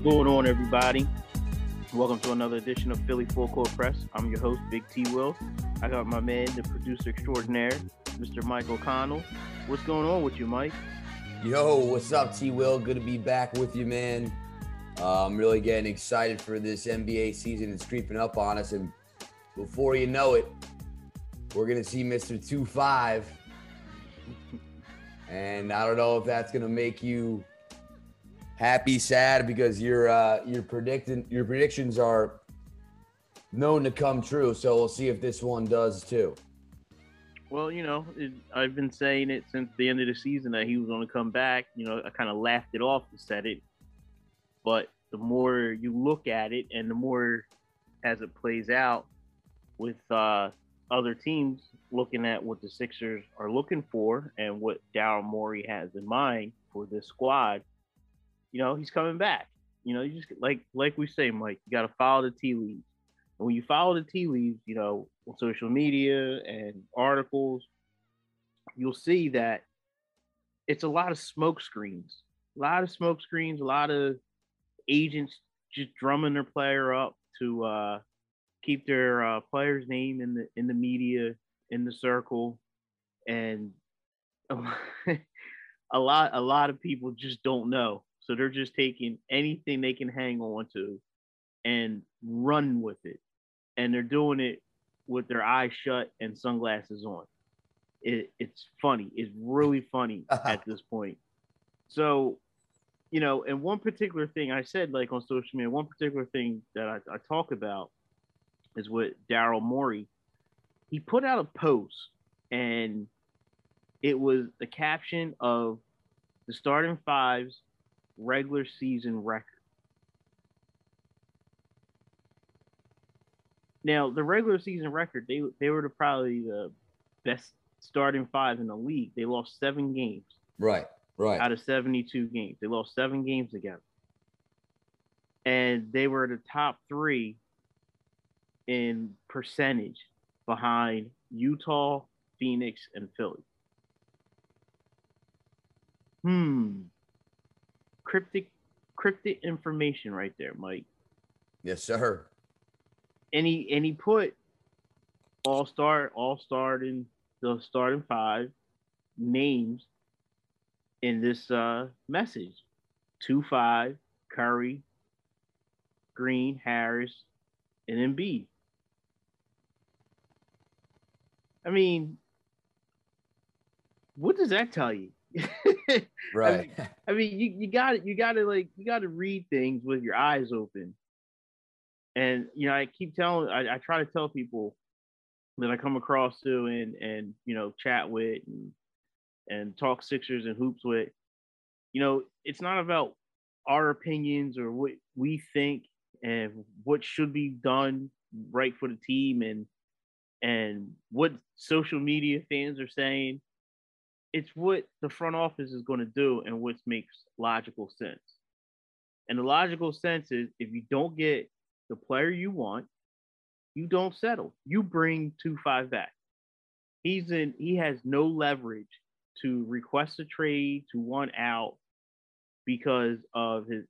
What's going on, everybody? Welcome to another edition of Philly Full Court Press. I'm your host, Big T. Will. I got my man, the producer extraordinaire, Mr. Mike O'Connell. What's going on with you, Mike? Yo, what's up, T. Will? Good to be back with you, man. Uh, I'm really getting excited for this NBA season. It's creeping up on us, and before you know it, we're gonna see Mr. Two Five. And I don't know if that's gonna make you happy, sad, because your uh, your predicting your predictions are known to come true. So we'll see if this one does too. Well, you know, it, I've been saying it since the end of the season that he was going to come back. You know, I kind of laughed it off and said it, but the more you look at it, and the more as it plays out with uh, other teams looking at what the Sixers are looking for and what Daryl Morey has in mind for this squad, you know, he's coming back. You know, you just like like we say, Mike, you got to follow the tea leaves. And when you follow the tea leaves, you know, on social media and articles, you'll see that it's a lot of smoke screens, a lot of smoke screens, a lot of agents just drumming their player up to uh, keep their uh, player's name in the in the media in the circle, and a lot a lot of people just don't know, so they're just taking anything they can hang on to and run with it, and they're doing it with their eyes shut and sunglasses on. It, it's funny. It's really funny uh-huh. at this point. So, you know, and one particular thing I said, like on social media, one particular thing that I, I talk about is with Daryl Morey. He put out a post and it was the caption of the starting fives regular season record. Now, the regular season record, they they were the, probably the best starting five in the league. They lost seven games. Right, right. Out of 72 games. They lost seven games together. And they were the top three in percentage behind Utah, Phoenix, and Philly. Hmm. Cryptic cryptic information right there, Mike. Yes, sir. And he and he put all star all starting the starting five names in this uh message. Two five, Curry, Green, Harris, and Embiid. I mean, what does that tell you? right. I mean, I mean, you you got to you got to like you got to read things with your eyes open. And you know, I keep telling, I, I try to tell people that I come across to and and you know chat with and and talk Sixers and hoops with. You know, it's not about our opinions or what we think and what should be done right for the team and and what social media fans are saying it's what the front office is going to do and what makes logical sense. And the logical sense is if you don't get the player you want you don't settle. You bring two five back. He's in he has no leverage to request a trade to want out because of his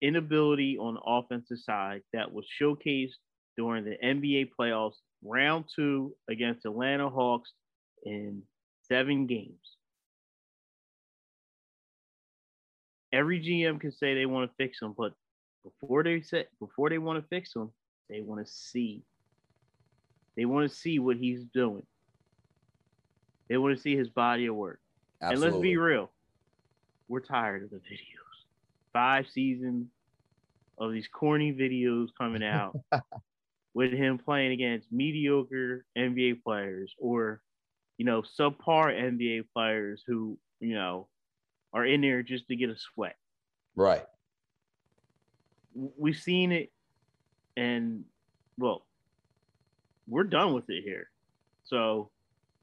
inability on the offensive side that was showcased during the NBA playoffs round two against Atlanta Hawks in seven games. Every GM can say they want to fix him, but before they say before they want to fix him, they want to see. They want to see what he's doing. They want to see his body of work. Absolutely. And let's be real, we're tired of the videos. Five seasons of these corny videos coming out with him playing against mediocre NBA players or, you know, subpar NBA players who, you know, are in there just to get a sweat. Right. We've seen it and well, we're done with it here. So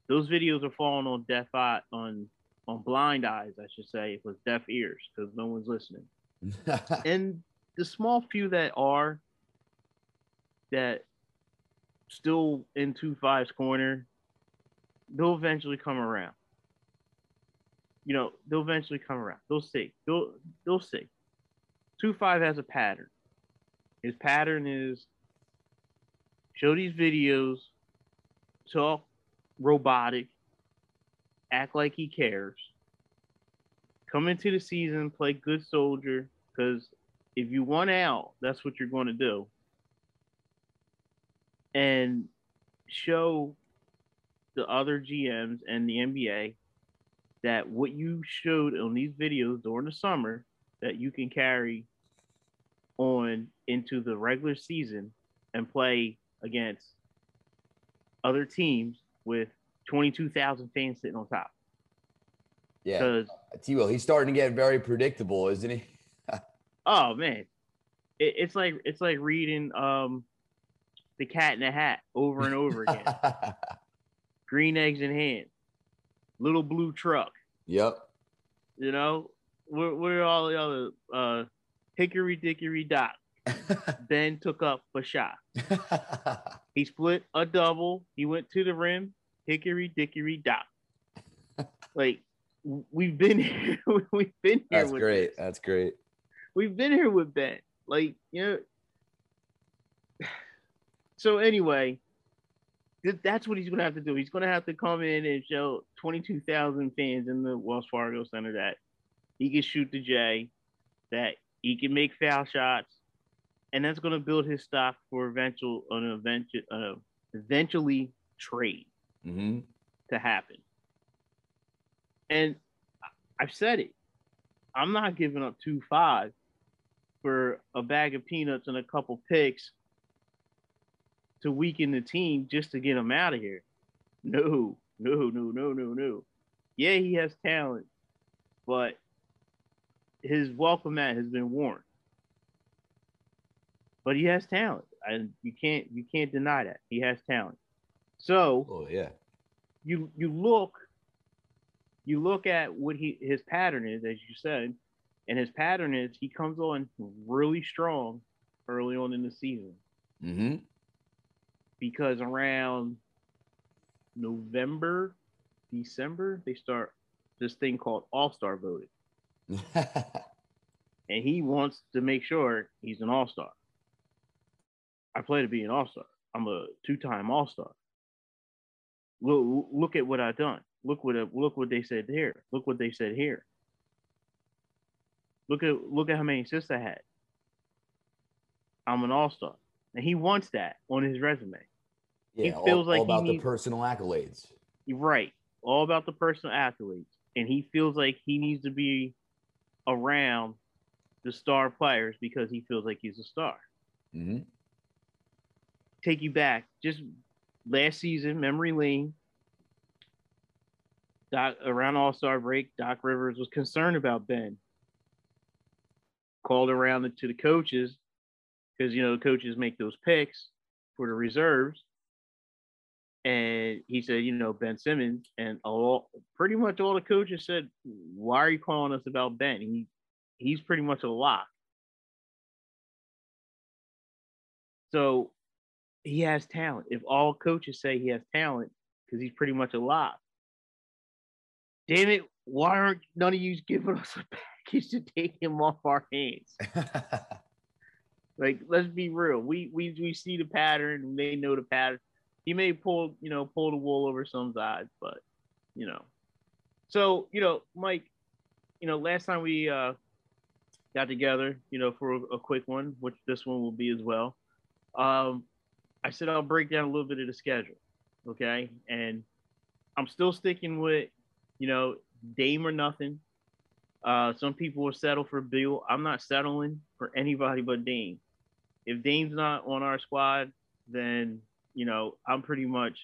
those videos are falling on deaf eye on on blind eyes, I should say, with deaf ears, because no one's listening. and the small few that are that still in two fives corner, they'll eventually come around. You know, they'll eventually come around. They'll see. They'll they'll see. Two five has a pattern. His pattern is show these videos, talk robotic, act like he cares. Come into the season, play good soldier, because if you want out, that's what you're going to do. And show the other GMs and the NBA that what you showed on these videos during the summer that you can carry on into the regular season and play against other teams with 22,000 fans sitting on top. Yeah. T Will, he's starting to get very predictable, isn't he? oh man. It, it's like it's like reading um the cat in the hat over and over again. Green eggs and ham. Little blue truck. Yep. You know, where, where all the other uh hickory dickory dock. ben took up a shot. he split a double. He went to the rim. Hickory dickory dock. like we've been here. we've been here. That's great. This. That's great. We've been here with Ben. Like you know. So anyway, that's what he's going to have to do. He's going to have to come in and show 22,000 fans in the Wells Fargo Center that he can shoot the J, that he can make foul shots, and that's going to build his stock for eventual an eventual uh, eventually trade mm-hmm. to happen. And I've said it. I'm not giving up two five for a bag of peanuts and a couple picks to weaken the team just to get him out of here. No, no, no, no, no, no. Yeah, he has talent, but his welcome mat has been worn. But he has talent, and you can't you can't deny that he has talent. So, oh yeah, you you look you look at what he his pattern is, as you said, and his pattern is he comes on really strong early on in the season. Mm-hmm because around November, December, they start this thing called All Star voting. and he wants to make sure he's an All Star. I play to be an All Star. I'm a two time All Star. Look, look at what I've done. Look what look what they said here. Look what they said here. Look at look at how many assists I had. I'm an All Star, and he wants that on his resume. Yeah, he feels all, like all about needs, the personal accolades. Right, all about the personal accolades, and he feels like he needs to be around the star players because he feels like he's a star. Mm-hmm. Take you back, just last season, memory lane. Doc around All Star break, Doc Rivers was concerned about Ben. Called around to the coaches because you know the coaches make those picks for the reserves and he said, you know, Ben Simmons, and all pretty much all the coaches said, "Why are you calling us about Ben? He he's pretty much a lock." So he has talent. If all coaches say he has talent, because he's pretty much a lock. Damn it! Why aren't none of you giving us a package to take him off our hands? like, let's be real. We we we see the pattern. They know the pattern he may pull, you know, pull the wool over some eyes, but you know. So, you know, Mike, you know, last time we uh got together, you know, for a, a quick one, which this one will be as well. Um, I said I'll break down a little bit of the schedule. Okay. And I'm still sticking with, you know, Dame or nothing. Uh, some people will settle for Bill. I'm not settling for anybody but Dame. If Dame's not on our squad, then you know, I'm pretty much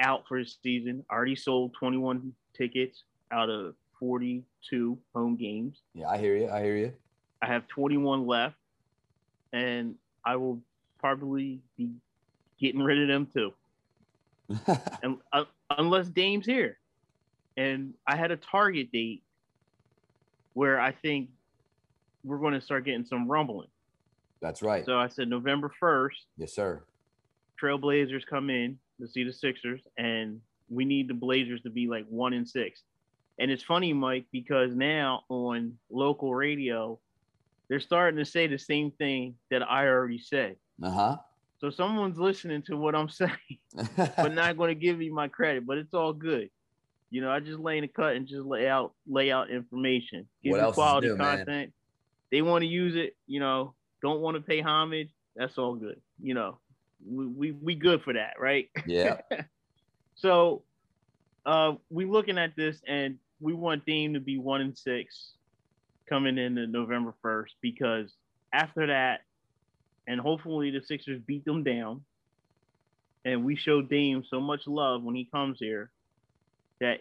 out for the season. I already sold 21 tickets out of 42 home games. Yeah, I hear you. I hear you. I have 21 left, and I will probably be getting rid of them too. and uh, unless Dame's here, and I had a target date where I think we're going to start getting some rumbling. That's right. So I said November 1st. Yes, sir. Trailblazers come in to see the Sixers, and we need the Blazers to be like one in six. And it's funny, Mike, because now on local radio, they're starting to say the same thing that I already said. Uh huh. So someone's listening to what I'm saying, but not going to give me my credit. But it's all good. You know, I just lay in the cut and just lay out lay out information. Give What else quality new, man? content. They want to use it, you know, don't want to pay homage. That's all good. You know, we we, we good for that, right? yeah. So uh we looking at this and we want Dame to be one and six coming into November 1st because after that, and hopefully the Sixers beat them down. And we show Dame so much love when he comes here that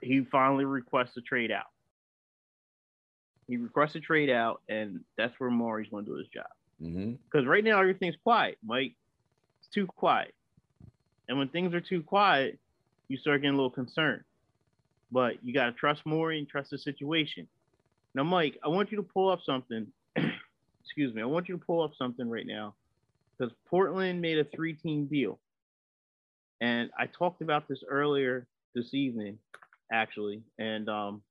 he finally requests a trade out. He requests a trade out, and that's where Morey's going to do his job hmm because right now everything's quiet, Mike. Too quiet. And when things are too quiet, you start getting a little concerned. But you got to trust Morey and trust the situation. Now, Mike, I want you to pull up something. Excuse me. I want you to pull up something right now because Portland made a three team deal. And I talked about this earlier this evening, actually. And um,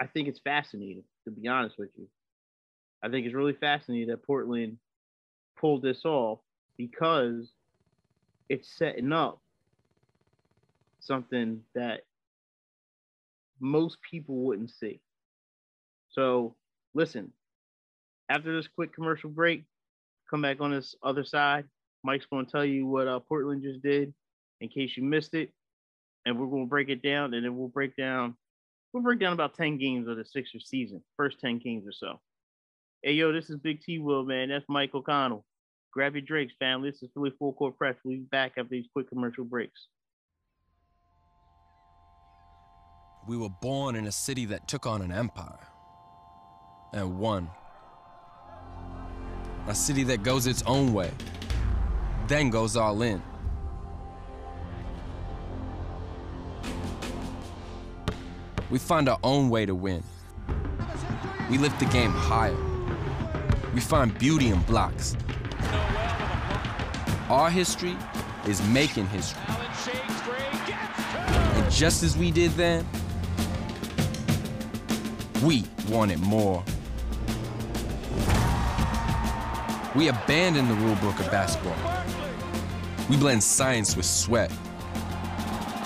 I think it's fascinating, to be honest with you. I think it's really fascinating that Portland pulled this off because it's setting up something that most people wouldn't see. So, listen, after this quick commercial break, come back on this other side. Mike's going to tell you what uh, Portland just did in case you missed it. And we're going to break it down and then we'll break down. We'll break down about 10 games of the Sixers season, first 10 games or so. Hey, yo, this is Big T Will, man. That's Mike O'Connell. Grab your drinks, family. This is Philly Full Court Press. We'll be back after these quick commercial breaks. We were born in a city that took on an empire and won. A city that goes its own way, then goes all in. We find our own way to win. We lift the game higher. We find beauty in blocks. Our history is making history. And just as we did then, we wanted more. We abandoned the rule book of basketball. We blend science with sweat.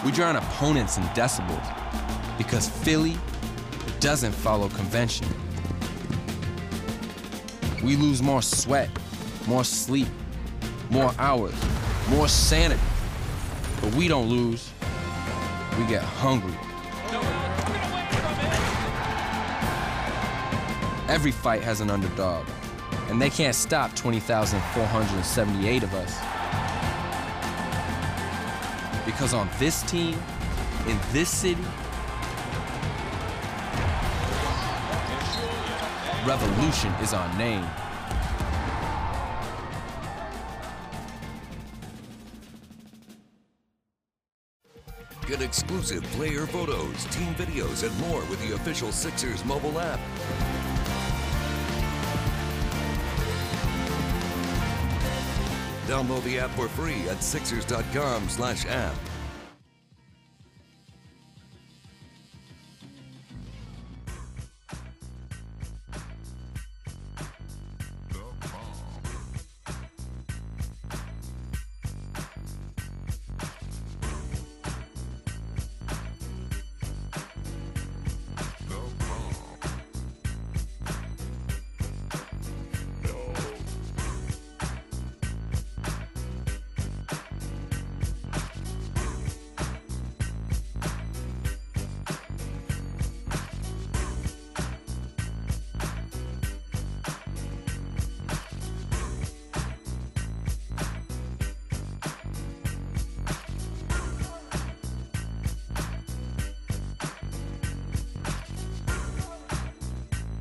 We drown opponents in decibels because Philly doesn't follow convention. We lose more sweat, more sleep, more hours, more sanity. But we don't lose. We get hungry. Every fight has an underdog, and they can't stop 20,478 of us. Because on this team, in this city, revolution is our name. Get exclusive player photos, team videos, and more with the official Sixers mobile app. Download the app for free at Sixers.com slash app.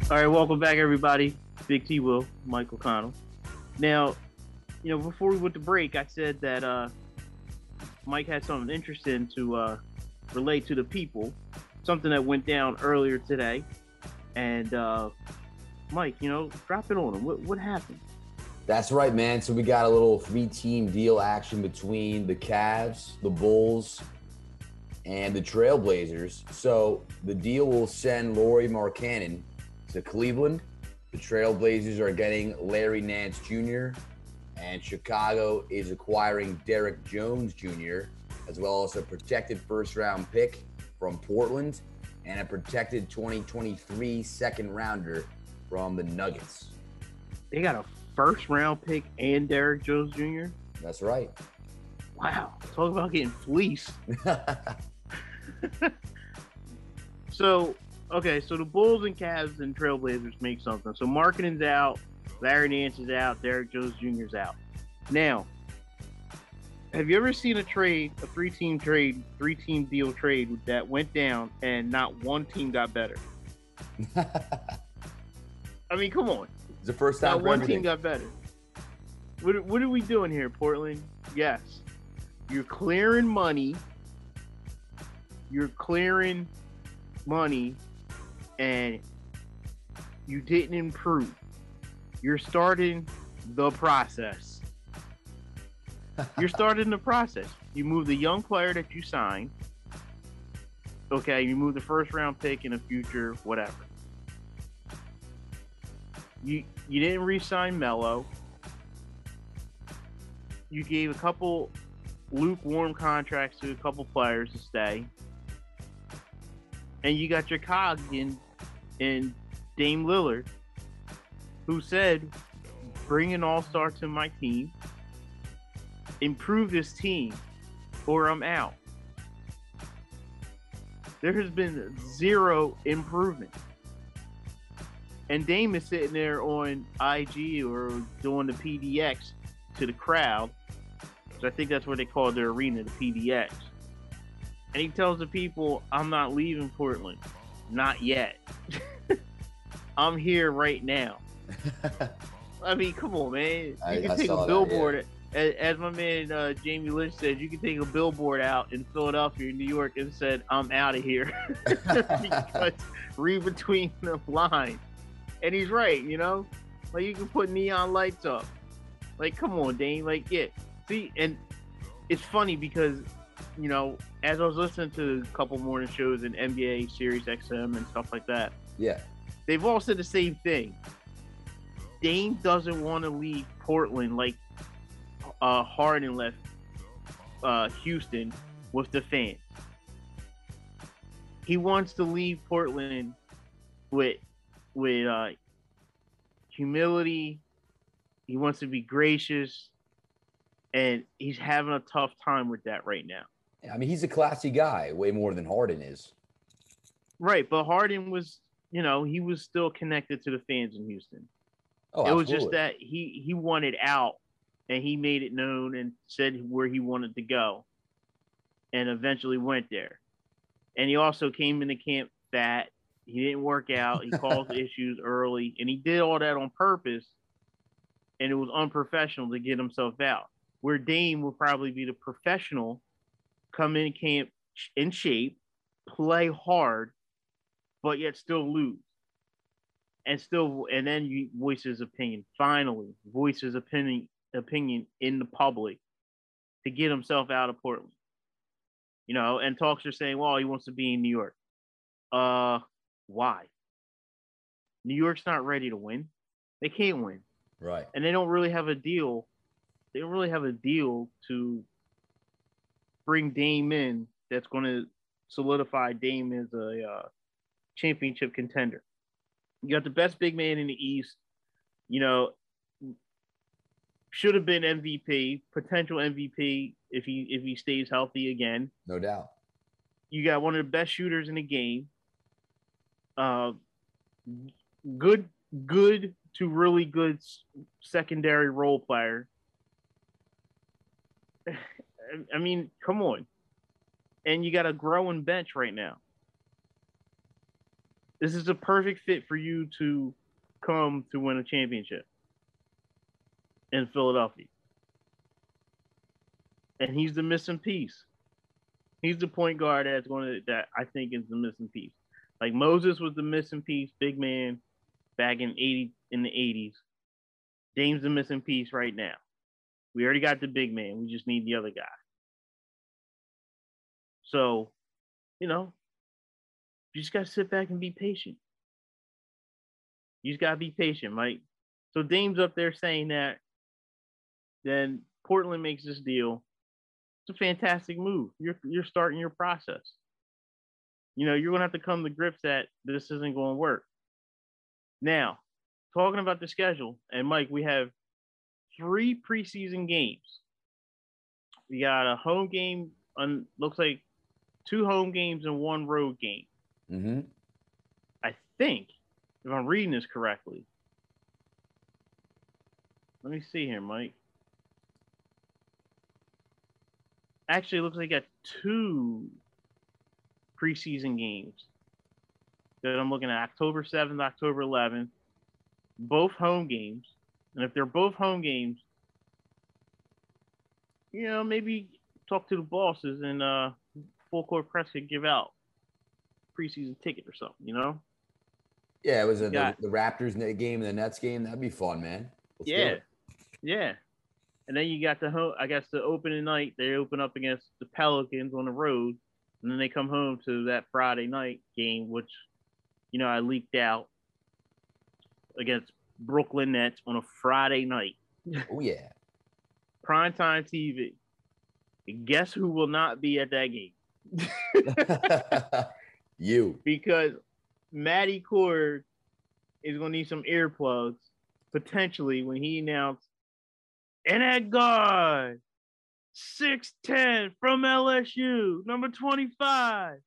All right, welcome back, everybody. Big T Will, Mike O'Connell. Now, you know, before we went to break, I said that uh, Mike had something interesting to uh, relate to the people, something that went down earlier today. And uh, Mike, you know, drop it on him. What, what happened? That's right, man. So we got a little three-team deal action between the Cavs, the Bulls, and the Trailblazers. So the deal will send Lauri Markkanen to Cleveland. The Trailblazers are getting Larry Nance Jr. and Chicago is acquiring Derrick Jones Jr. as well as a protected first round pick from Portland and a protected 2023 second rounder from the Nuggets. They got a first round pick and Derrick Jones Jr. That's right. Wow, talk about getting fleeced. so, okay, so the Bulls and Cavs and Trailblazers make something. So Markkanen's out, Larry Nance is out, Derrick Jones Jr.'s out. Now, have you ever seen a trade, a three-team trade, three-team deal trade that went down and not one team got better? I mean, come on. It's the first time Not one team got better. What, what are we doing here, Portland? Yes, you're clearing money. You're clearing money, and you didn't improve. You're starting the process. You're starting the process. You move the young player that you signed. Okay, you move the first round pick in the future, whatever. You you didn't re-sign Melo. You gave a couple lukewarm contracts to a couple players to stay. And you got your cog in in Dame Lillard, who said, bring an all-star to my team, improve this team, or I'm out. There has been zero improvement. And Dame is sitting there on IG or doing the PDX to the crowd. So I think that's what they call their arena, the PDX. And he tells the people, I'm not leaving Portland. Not yet. I'm here right now. I mean, come on, man. You I- can I take a that, billboard. As, as my man uh, Jamie Lynch said, you can take a billboard out in Philadelphia, New York, and said, "I'm out of here," because read between the lines. And he's right, you know. Like you can put neon lights up. Like, come on, Dame. Like, yeah. See, and it's funny because, you know, as I was listening to a couple morning shows in NBA, Sirius XM, and stuff like that, yeah. they've all said the same thing. Dame doesn't want to leave Portland like uh, Harden left uh, Houston with the fans. He wants to leave Portland with with uh, humility. He wants to be gracious, and he's having a tough time with that right now. I mean, he's a classy guy, way more than Harden is. Right, but Harden was, you know, he was still connected to the fans in Houston. Oh, it was just that he he wanted out and he made it known and said where he wanted to go and eventually went there and he also came into camp fat he didn't work out he caused issues early and he did all that on purpose and it was unprofessional to get himself out where dame will probably be the professional come in camp in shape play hard but yet still lose. And still and then you voice his opinion. Finally voice his opinion opinion in the public to get himself out of portland. You know and talks are saying well he wants to be in new york. Uh why? New york's not ready to win. They can't win. Right. and they don't really have a deal they don't really have a deal to bring Dame in that's going to solidify Dame as a uh, championship contender. You got the best big man in the East. You know, should have been MVP, potential MVP if he if he stays healthy again. No doubt. You got one of the best shooters in the game. Uh, good, good to really good secondary role player. I mean, come on. And you got a growing bench right now. This is a perfect fit for you to come to win a championship in Philadelphia. And he's the missing piece. He's the point guard that's going to that I think is the missing piece. Like Moses was the missing piece, big man, back in eighty in the eighties. Dame's the missing piece right now. We already got the big man. We just need the other guy. So you know, you just gotta sit back and be patient. You just gotta be patient, Mike. So Dame's up there saying that. Then Portland makes this deal. It's a fantastic move. You're you're starting your process. You know, you're gonna have to come to grips that this isn't going to work. Now, talking about the schedule, and Mike, we have three preseason games. We got a home game on looks like two home games and one road game. Mm-hmm. I think, if I'm reading this correctly. Let me see here, Mike. Actually, it looks like I got two preseason games that I'm looking at October 7th, October 11th, both home games. And if they're both home games, you know, maybe talk to the bosses and uh, full court press could give out preseason ticket or something, you know? Yeah, it was a, the, the Raptors game and the Nets game. That'd be fun, man. Let's yeah. Yeah. And then you got the home, I guess the opening night, they open up against the Pelicans on the road. And then they come home to that Friday night game, which, you know, I leaked out against Brooklyn Nets on a Friday night, Oh yeah. primetime TV. And guess who will not be at that game? you. because Matty Cord is going to need some earplugs potentially when he announced, and that guy, 6'10 from LSU, number 25.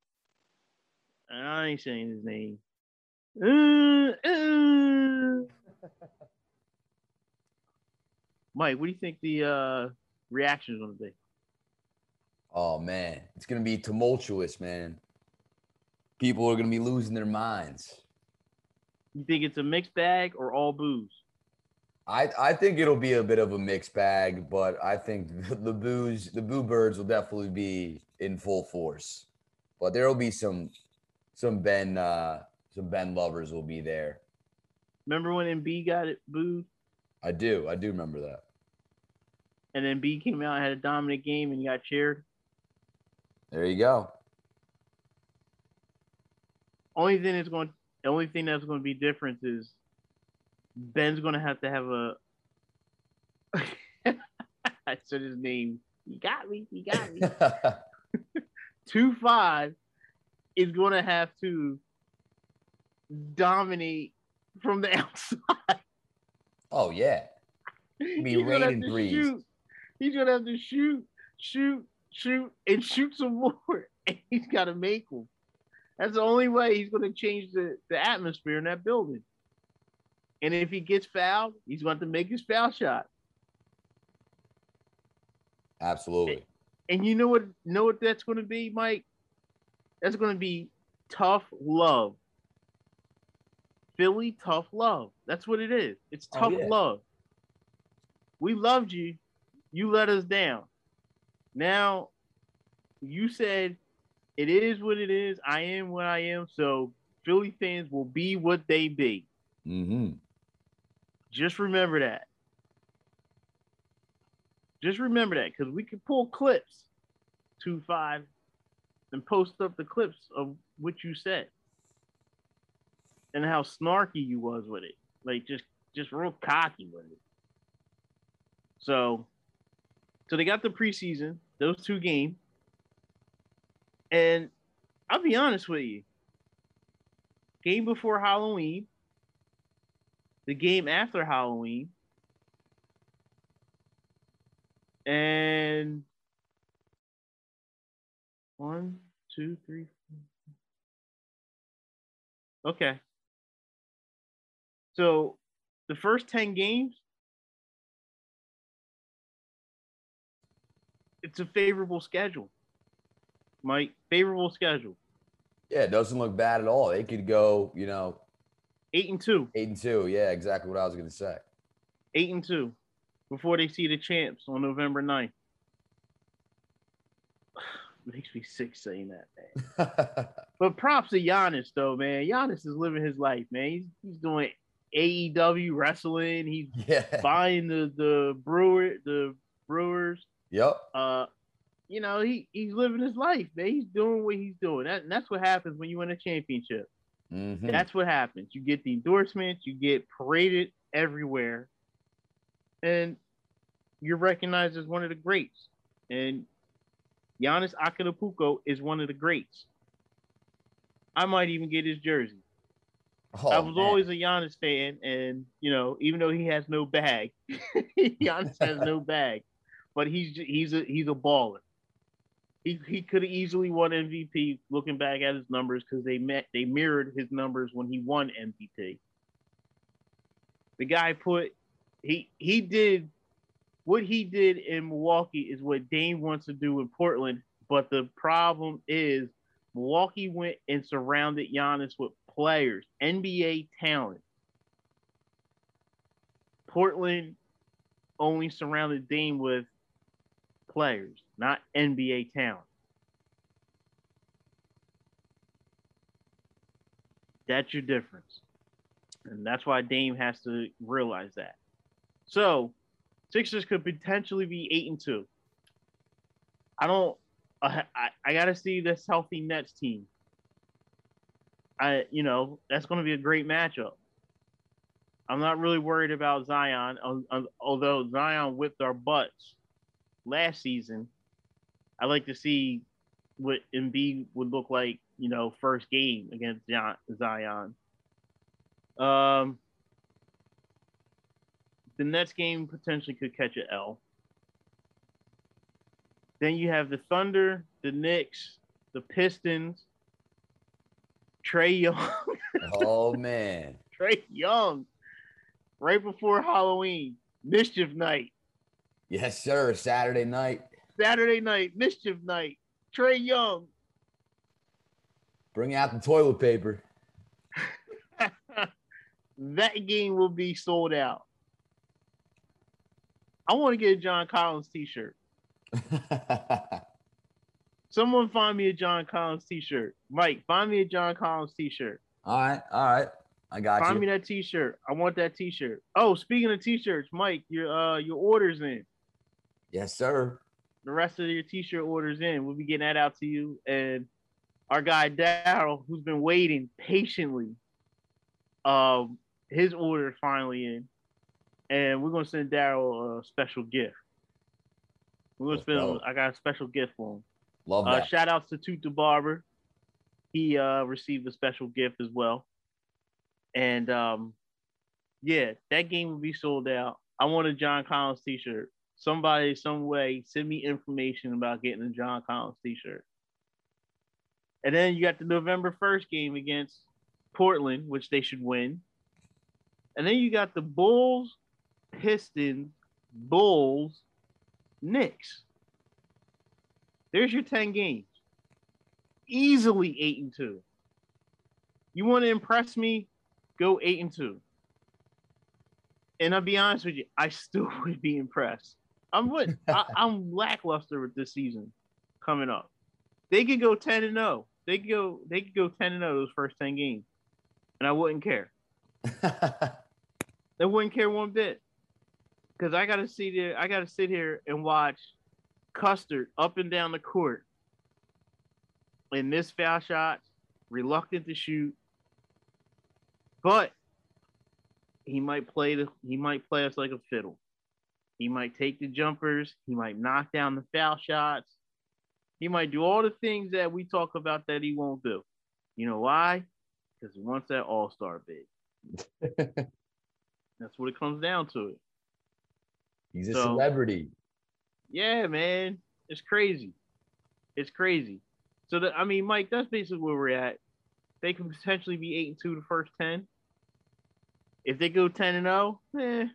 And I ain't saying his name. Uh, uh. Mike, what do you think the uh, reaction is going to be? Oh man, it's gonna be tumultuous, man. People are gonna be losing their minds. You think it's a mixed bag or all booze? I I think it'll be a bit of a mixed bag, but I think the booze, the boo birds will definitely be in full force. But there will be some some Ben uh some Ben lovers will be there. Remember when Embiid got it booed? I do. I do remember that. and then B came out and had a dominant game and got cheered. There you go. Only thing that's going, the only thing that's going to be different is Ben's going to have to have a. I said his name. He got me. He got me. Two five is going to have to dominate from the outside. oh yeah. Gonna have raining to shoot. He's gonna have to shoot, shoot, shoot, and shoot some more. And he's got to make them. That's the only way he's gonna change the, the atmosphere in that building. And if he gets fouled, he's going to make his foul shot. Absolutely. And you know what? Know what that's going to be, Mike? That's going to be tough love. Philly tough love. That's what it is. It's Oh, tough yeah. love. We loved you. You let us down. Now, you said it is what it is. I am what I am. So Philly fans will be what they be. Mm-hmm. Just remember that. Just remember that because we can pull clips, two five, and post up the clips of what you said and how snarky you was with it, like just just real cocky with it. So, so they got the preseason, those two games, and I'll be honest with you. Game before Halloween, the game after Halloween, and one, two, three. four. Okay. So the first 10 games, it's a favorable schedule. Mike, favorable schedule. Yeah, it doesn't look bad at all. They could go, you know, Eight and two. eight and two. Yeah, exactly what I was gonna say. Eight and two before they see the champs on November 9th. Makes me sick saying that, man. But props to Giannis though, man. Giannis is living his life, man. He's he's doing AEW wrestling. He's yeah. buying the the brewer the Brewers. Yep. Uh, you know, he he's living his life, man. He's doing what he's doing. That, and that's what happens when you win a championship. Mhm. That's what happens. You get the endorsements, you get paraded everywhere, and you're recognized as one of the greats. And Giannis Antetokounmpo is one of the greats. I might even get his jersey. Oh, I was man. always a Giannis fan, and you know, even though he has no bag, Giannis has no bag, but he's he's a he's a baller. He he could have easily won MVP. Looking back at his numbers, because they met they mirrored his numbers when he won MVP. The guy put he he did what he did in Milwaukee is what Dame wants to do in Portland, but the problem is Milwaukee went and surrounded Giannis with players, NBA talent. Portland only surrounded Dame with players, not NBA talent. That's your difference. And that's why Dame has to realize that. So, Sixers could potentially be 8 and 2. I don't I, I, I got to see this healthy Nets team. I, you know, that's going to be a great matchup. I'm not really worried about Zion, al- al- although Zion whipped our butts last season. I like to see what Embiid would look like, you know, first game against Zion-. Um, the Nets game potentially could catch an L. Then you have the Thunder, the Knicks, the Pistons, Trae Young, oh man. Trae Young, right before Halloween, mischief night, Yes, sir. Saturday night. Saturday night, mischief night, Trae Young. Bring out the toilet paper. that game will be sold out. I want to get a John Collins t-shirt. Someone find me a John Collins t-shirt. Mike, find me a John Collins t-shirt. all right. All right. I got Find you. Find me that t-shirt. I want that t-shirt. Oh, speaking of t-shirts, Mike, your uh your orders in. yes, sir. The rest of your t-shirt orders in. We'll be getting that out to you. And our guy Daryl, who's been waiting patiently, um, his order finally in. And we're gonna send Daryl a special gift. We're gonna spend. I got a special gift for him. Love Uh, shout outs to Toot the Barber. He uh, received a special gift as well. And um, yeah, that game will be sold out. I want a John Collins t shirt. Somebody, some way, send me information about getting a John Collins t shirt. And then you got the November 1st game against Portland, which they should win. And then you got the Bulls, Pistons, Bulls, Knicks. There's your 10 games. Easily 8 and 2. You want to impress me? Go 8 and 2. And I'll be honest with you, I still would be impressed. I'm what I, I'm lackluster with this season coming up. They could go 10 and 0. They could go they could go 10 and 0 those first 10 games. And I wouldn't care. I wouldn't care one bit. Cause I gotta see there, I gotta sit here and watch Custard up and down the court and miss foul shots, reluctant to shoot. But he might play the he might play us like a fiddle. He might take the jumpers, he might knock down the foul shots. He might do all the things that we talk about that he won't do. You know why? Because he wants that all-star bid. That's what it comes down to it. He's a So- celebrity. Yeah, man, it's crazy. It's crazy. So I mean, Mike, that's basically where we're at. They can potentially be eight and two the first ten. If they go ten and zero, eh.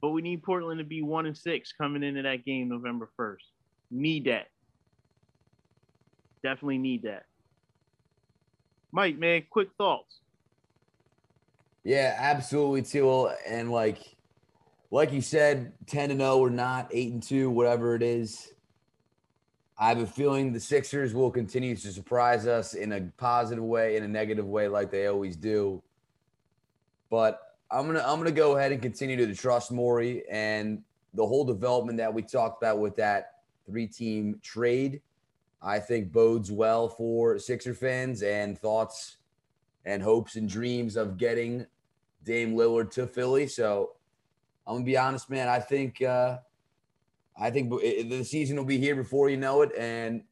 But we need Portland to be one and six coming into that game November first. Need that. Definitely need that. Mike, man, quick thoughts. Yeah, absolutely, too. And like, like you said, ten and zero or not, eight and two, whatever it is. I have a feeling the Sixers will continue to surprise us in a positive way, in a negative way, like they always do. But I'm gonna I'm gonna go ahead and continue to trust Morey, and the whole development that we talked about with that three team trade, I think bodes well for Sixer fans and thoughts and hopes and dreams of getting Dame Lillard to Philly. So I'm gonna be honest, man. I think uh, I think the season will be here before you know it, and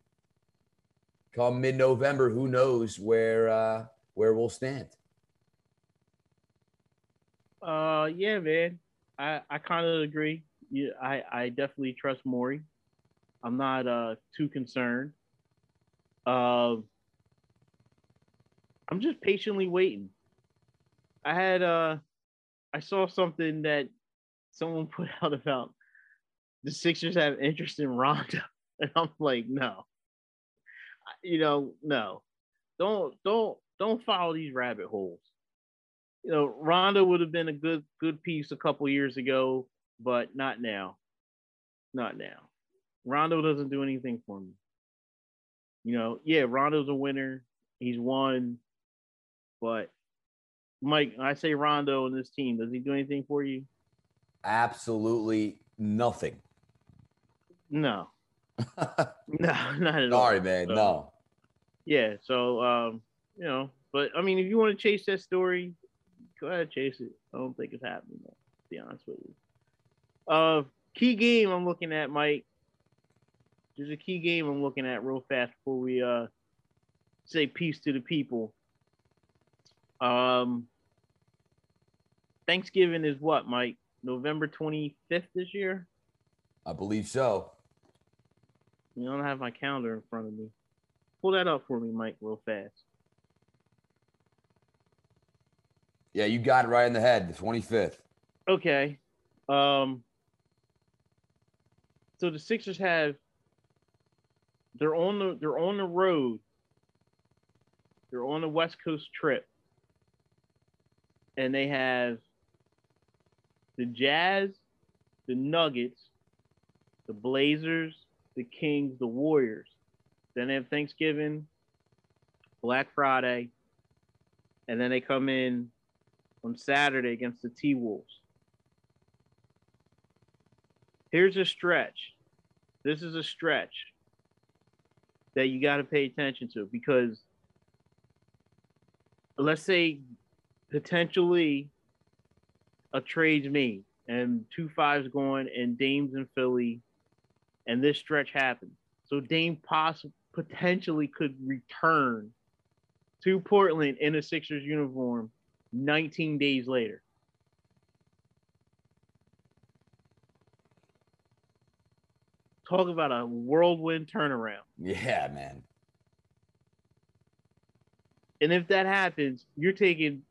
come mid-November, who knows where uh, where we'll stand. Uh, yeah, man. I I kind of agree. Yeah, I I definitely trust Morey. I'm not uh too concerned. Uh, I'm just patiently waiting. I had uh I saw something that someone put out about the Sixers have interest in Rondo, and I'm like, no, you know, no, don't don't don't follow these rabbit holes. You know, Rondo would have been a good good piece a couple years ago, but not now. Not now. Rondo doesn't do anything for me. You know, yeah, Rondo's a winner. He's won, but Mike, I say Rondo and this team, does he do anything for you? Absolutely nothing. No. no, not at all. Sorry, man. So, no. Yeah. So, um, you know, but I mean, if you want to chase that story, go ahead, chase it. I don't think it's happening. Though, to be honest with you. Uh, key game I'm looking at, Mike. There's a key game I'm looking at real fast before we uh say peace to the people. Um, Thanksgiving is what, Mike? November 25th this year? I believe so. You don't have my calendar in front of me. Pull that up for me, Mike, real fast. Yeah, you got it right in the head, the 25th. Okay. Um so the Sixers have they're on the they're on the road. They're on the West Coast trip. And they have the Jazz, the Nuggets, the Blazers, the Kings, the Warriors. Then they have Thanksgiving, Black Friday, and then they come in on Saturday against the T Wolves. Here's a stretch. This is a stretch that you got to pay attention to because let's say potentially a trade's made and two fives going and Dame's in Philly and this stretch happened. So Dame possibly potentially could return to Portland in a Sixers uniform 19 days later. Talk about a whirlwind turnaround. Yeah, man. And if that happens, you're taking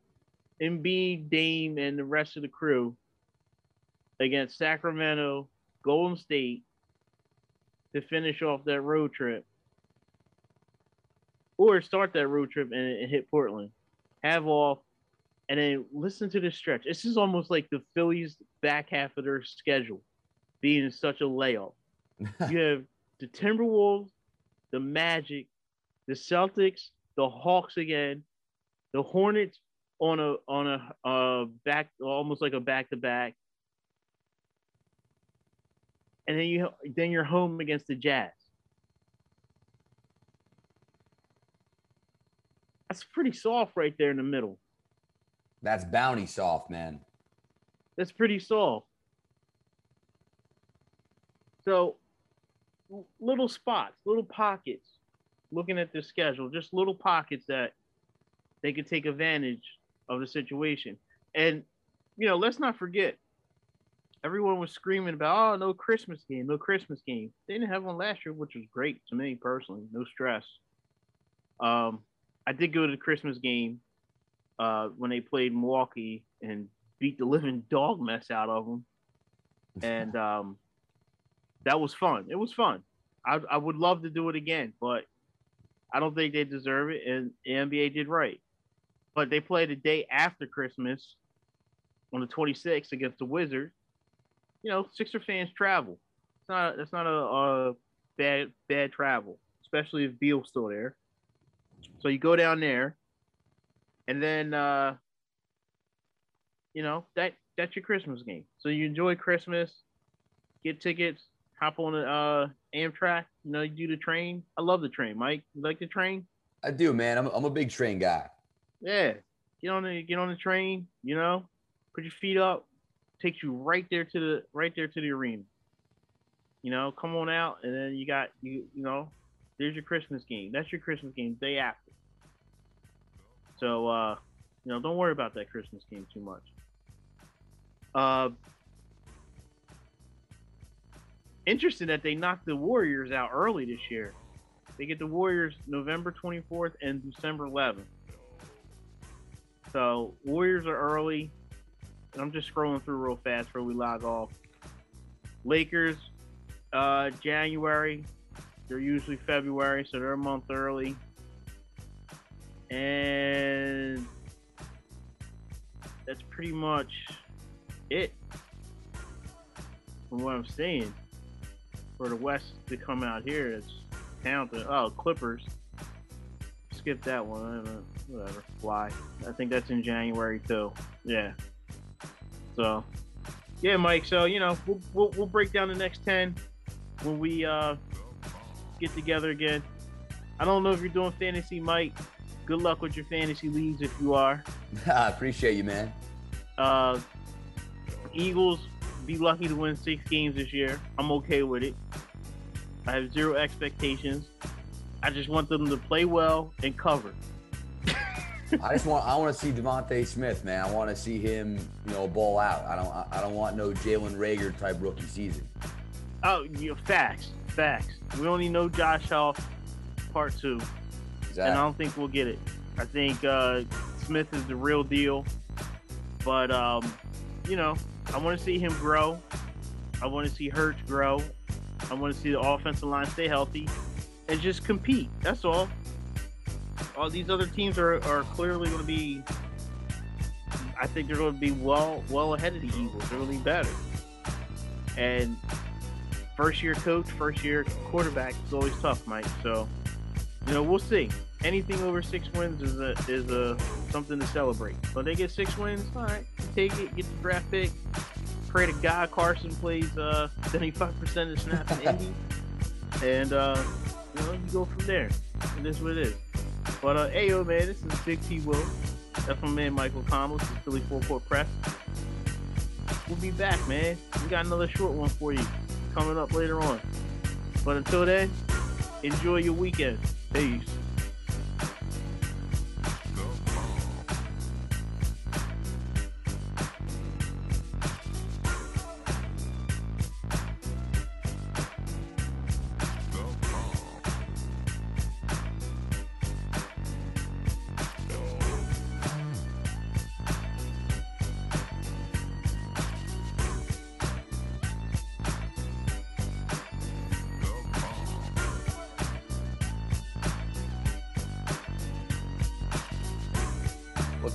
Embiid, Dame, and the rest of the crew against Sacramento, Golden State to finish off that road trip, or start that road trip and, and hit Portland, have off, and then listen to this stretch. This is almost like the Phillies' back half of their schedule being such a layoff. you have the Timberwolves, the Magic, the Celtics, the Hawks again, the Hornets on a on a uh back almost like a back to back, and then you then you're home against the Jazz. That's pretty soft right there in the middle. That's bounty soft, man. That's pretty soft. So little spots, little pockets, looking at the schedule, just little pockets that they could take advantage of the situation. And you know, let's not forget, everyone was screaming about, oh, no Christmas game, no Christmas game. They didn't have one last year, which was great to me personally, no stress. Um, I did go to the Christmas game uh, when they played Milwaukee and beat the living dog mess out of them, and um, that was fun. It was fun. I, I would love to do it again, but I don't think they deserve it, and the NBA did right. But they play the day after Christmas on the 26th against the Wizards. You know, Sixer fans travel. It's not. It's not a, a bad bad travel, especially if Beal's still there. So you go down there, and then uh, you know that that's your Christmas game. So you enjoy Christmas, get tickets, hop on the uh, Amtrak. You know, you do the train. I love the train, Mike. You like the train? I do, man. I'm, I'm a big train guy. Yeah, get on the get on the train. You know, put your feet up. Takes you right there to the right there to the arena. You know, come on out, and then you got you you know, there's your Christmas game. That's your Christmas game day after. So uh, you know, don't worry about that Christmas game too much. Uh, interesting that they knocked the Warriors out early this year. They get the Warriors November 24th and December 11th. So Warriors are early. And I'm just scrolling through real fast before we log off. Lakers, uh, January. They're usually February, so they're a month early. And that's pretty much it from what I'm seeing. For the West to come out here, it's talented. Oh, Clippers. Skip that one. Whatever. Fly. I think that's in January too. Yeah. So, yeah, Mike. So you know, we'll, we'll, we'll break down the next ten when we uh, get together again. I don't know if you're doing fantasy, Mike. Good luck with your fantasy leagues if you are. I appreciate you, man. Uh, Eagles be lucky to win six games this year. I'm okay with it. I have zero expectations. I just want them to play well and cover. I just want I want to see DeVonta Smith, man. I want to see him, you know, ball out. I don't I don't want no Jalen Reagor type rookie season. Oh, you know, facts, facts. We only know Josh Off part two, exactly. and I don't think we'll get it. I think uh, Smith is the real deal, but um, you know, I want to see him grow. I want to see Hurts grow. I want to see the offensive line stay healthy and just compete. That's all. All these other teams are, are clearly going to be. I think they're going to be well well ahead of the Eagles. They're going to be better. And first year coach, first year quarterback is always tough, Mike. So, you know, we'll see. Anything over six wins is a is a something to celebrate. But they get six wins, all right, take it, get the draft pick. Pray to God Carson plays uh 75% of snaps in Indy. And uh, you know, you go from there. And this is what it is. But uh hey yo man, this is Big T Will. That's my man Michael Thomas, the Philly Full Court Press. We'll be back, man. We got another short one for you coming up later on. But until then, enjoy your weekend. Peace.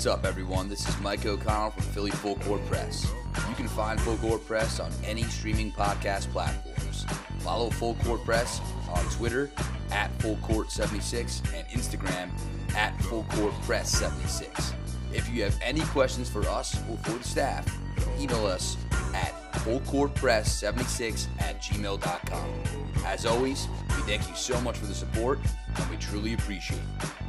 What's up, everyone? This is Mike O'Connell from Philly Full Court Press. You can find Full Court Press on any streaming podcast platforms. Follow Full Court Press on Twitter at Full Court 76 and Instagram at Full Court Press 76. If you have any questions for us or for the staff, email us at fullcourtpress76 at gmail.com. As always, we thank you so much for the support and we truly appreciate it.